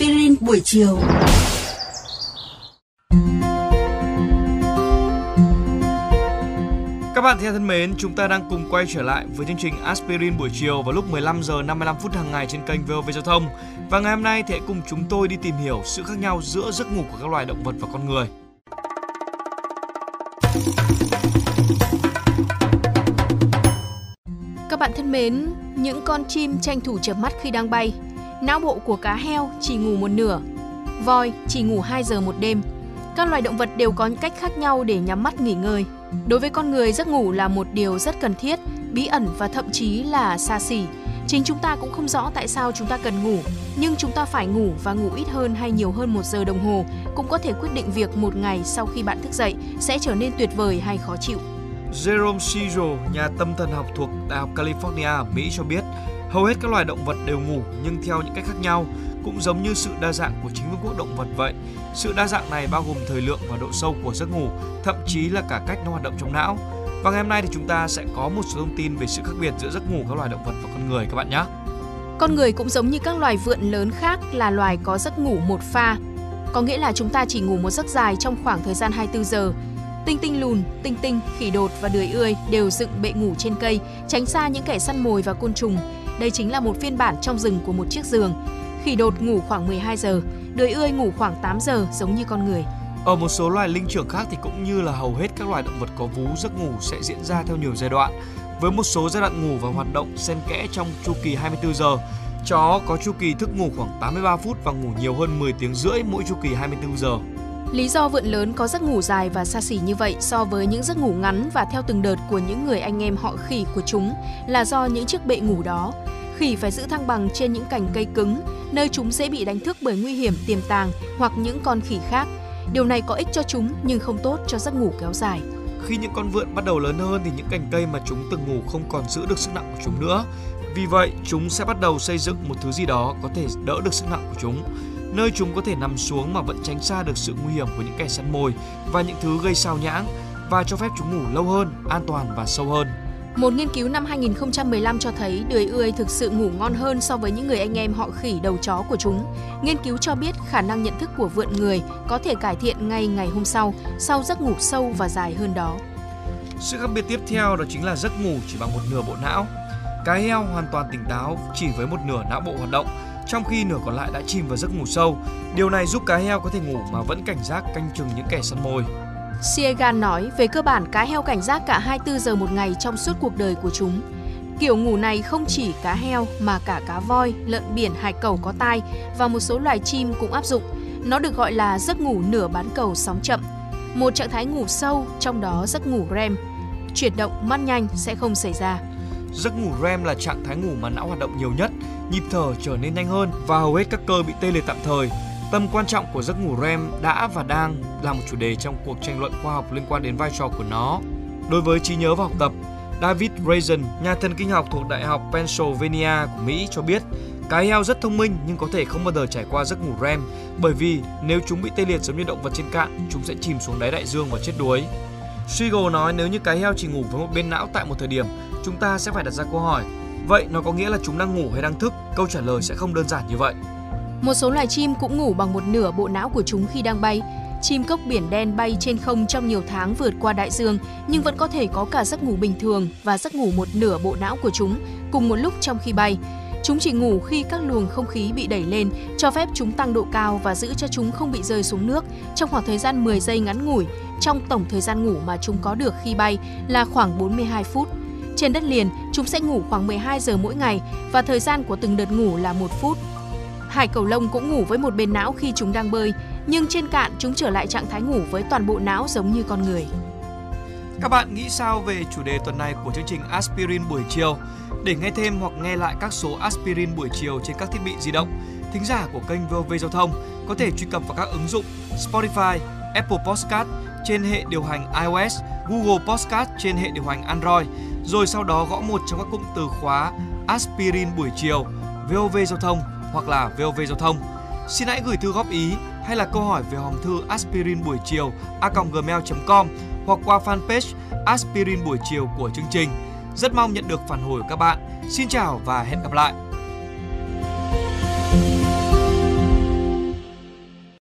aspirin buổi chiều. Các bạn thân mến, chúng ta đang cùng quay trở lại với chương trình Aspirin buổi chiều vào lúc 15 giờ 55 phút hàng ngày trên kênh VOV Giao thông. Và ngày hôm nay thì hãy cùng chúng tôi đi tìm hiểu sự khác nhau giữa giấc ngủ của các loài động vật và con người. Các bạn thân mến, những con chim tranh thủ chợp mắt khi đang bay. Não bộ của cá heo chỉ ngủ một nửa, voi chỉ ngủ 2 giờ một đêm. Các loài động vật đều có những cách khác nhau để nhắm mắt nghỉ ngơi. Đối với con người, giấc ngủ là một điều rất cần thiết, bí ẩn và thậm chí là xa xỉ. Chính chúng ta cũng không rõ tại sao chúng ta cần ngủ, nhưng chúng ta phải ngủ và ngủ ít hơn hay nhiều hơn một giờ đồng hồ cũng có thể quyết định việc một ngày sau khi bạn thức dậy sẽ trở nên tuyệt vời hay khó chịu. Jerome Siegel, nhà tâm thần học thuộc Đại học California Mỹ cho biết, hầu hết các loài động vật đều ngủ nhưng theo những cách khác nhau, cũng giống như sự đa dạng của chính vương quốc động vật vậy. Sự đa dạng này bao gồm thời lượng và độ sâu của giấc ngủ, thậm chí là cả cách nó hoạt động trong não. Và ngày hôm nay thì chúng ta sẽ có một số thông tin về sự khác biệt giữa giấc ngủ các loài động vật và con người các bạn nhé. Con người cũng giống như các loài vượn lớn khác là loài có giấc ngủ một pha. Có nghĩa là chúng ta chỉ ngủ một giấc dài trong khoảng thời gian 24 giờ. Tinh tinh lùn, tinh tinh, khỉ đột và đười ươi đều dựng bệ ngủ trên cây, tránh xa những kẻ săn mồi và côn trùng. Đây chính là một phiên bản trong rừng của một chiếc giường. Khỉ đột ngủ khoảng 12 giờ, đười ươi ngủ khoảng 8 giờ giống như con người. Ở một số loài linh trưởng khác thì cũng như là hầu hết các loài động vật có vú, giấc ngủ sẽ diễn ra theo nhiều giai đoạn. Với một số giai đoạn ngủ và hoạt động xen kẽ trong chu kỳ 24 giờ, chó có chu kỳ thức ngủ khoảng 83 phút và ngủ nhiều hơn 10 tiếng rưỡi mỗi chu kỳ 24 giờ. Lý do vượn lớn có giấc ngủ dài và xa xỉ như vậy so với những giấc ngủ ngắn và theo từng đợt của những người anh em họ khỉ của chúng là do những chiếc bệ ngủ đó. Khỉ phải giữ thăng bằng trên những cành cây cứng, nơi chúng dễ bị đánh thức bởi nguy hiểm tiềm tàng hoặc những con khỉ khác. Điều này có ích cho chúng nhưng không tốt cho giấc ngủ kéo dài. Khi những con vượn bắt đầu lớn hơn thì những cành cây mà chúng từng ngủ không còn giữ được sức nặng của chúng nữa. Vì vậy, chúng sẽ bắt đầu xây dựng một thứ gì đó có thể đỡ được sức nặng của chúng nơi chúng có thể nằm xuống mà vẫn tránh xa được sự nguy hiểm của những kẻ săn mồi và những thứ gây sao nhãng và cho phép chúng ngủ lâu hơn, an toàn và sâu hơn. Một nghiên cứu năm 2015 cho thấy đười ươi thực sự ngủ ngon hơn so với những người anh em họ khỉ đầu chó của chúng. Nghiên cứu cho biết khả năng nhận thức của vượn người có thể cải thiện ngay ngày hôm sau, sau giấc ngủ sâu và dài hơn đó. Sự khác biệt tiếp theo đó chính là giấc ngủ chỉ bằng một nửa bộ não. Cá heo hoàn toàn tỉnh táo chỉ với một nửa não bộ hoạt động, trong khi nửa còn lại đã chìm vào giấc ngủ sâu. Điều này giúp cá heo có thể ngủ mà vẫn cảnh giác canh chừng những kẻ săn mồi. Siegan nói, về cơ bản cá heo cảnh giác cả 24 giờ một ngày trong suốt cuộc đời của chúng. Kiểu ngủ này không chỉ cá heo mà cả cá voi, lợn biển, hải cẩu có tai và một số loài chim cũng áp dụng. Nó được gọi là giấc ngủ nửa bán cầu sóng chậm. Một trạng thái ngủ sâu, trong đó giấc ngủ REM. Chuyển động mắt nhanh sẽ không xảy ra. Giấc ngủ REM là trạng thái ngủ mà não hoạt động nhiều nhất, nhịp thở trở nên nhanh hơn và hầu hết các cơ bị tê liệt tạm thời. Tầm quan trọng của giấc ngủ REM đã và đang là một chủ đề trong cuộc tranh luận khoa học liên quan đến vai trò của nó. Đối với trí nhớ và học tập, David Raisin, nhà thần kinh học thuộc Đại học Pennsylvania của Mỹ cho biết, cá heo rất thông minh nhưng có thể không bao giờ trải qua giấc ngủ REM bởi vì nếu chúng bị tê liệt giống như động vật trên cạn, chúng sẽ chìm xuống đáy đại dương và chết đuối. Siegel nói nếu như cá heo chỉ ngủ với một bên não tại một thời điểm, chúng ta sẽ phải đặt ra câu hỏi, vậy nó có nghĩa là chúng đang ngủ hay đang thức? Câu trả lời sẽ không đơn giản như vậy. Một số loài chim cũng ngủ bằng một nửa bộ não của chúng khi đang bay. Chim cốc biển đen bay trên không trong nhiều tháng vượt qua đại dương nhưng vẫn có thể có cả giấc ngủ bình thường và giấc ngủ một nửa bộ não của chúng cùng một lúc trong khi bay. Chúng chỉ ngủ khi các luồng không khí bị đẩy lên, cho phép chúng tăng độ cao và giữ cho chúng không bị rơi xuống nước trong khoảng thời gian 10 giây ngắn ngủi, trong tổng thời gian ngủ mà chúng có được khi bay là khoảng 42 phút. Trên đất liền, chúng sẽ ngủ khoảng 12 giờ mỗi ngày và thời gian của từng đợt ngủ là 1 phút. Hải cầu lông cũng ngủ với một bên não khi chúng đang bơi, nhưng trên cạn chúng trở lại trạng thái ngủ với toàn bộ não giống như con người. Các bạn nghĩ sao về chủ đề tuần này của chương trình Aspirin buổi chiều? Để nghe thêm hoặc nghe lại các số Aspirin buổi chiều trên các thiết bị di động, thính giả của kênh VOV Giao thông có thể truy cập vào các ứng dụng Spotify, Apple Podcast trên hệ điều hành iOS, Google Podcast trên hệ điều hành Android, rồi sau đó gõ một trong các cụm từ khóa Aspirin buổi chiều, VOV Giao thông hoặc là VOV Giao thông. Xin hãy gửi thư góp ý hay là câu hỏi về hòm thư aspirin buổi chiều a.gmail.com hoặc qua fanpage aspirin buổi chiều của chương trình. Rất mong nhận được phản hồi của các bạn. Xin chào và hẹn gặp lại!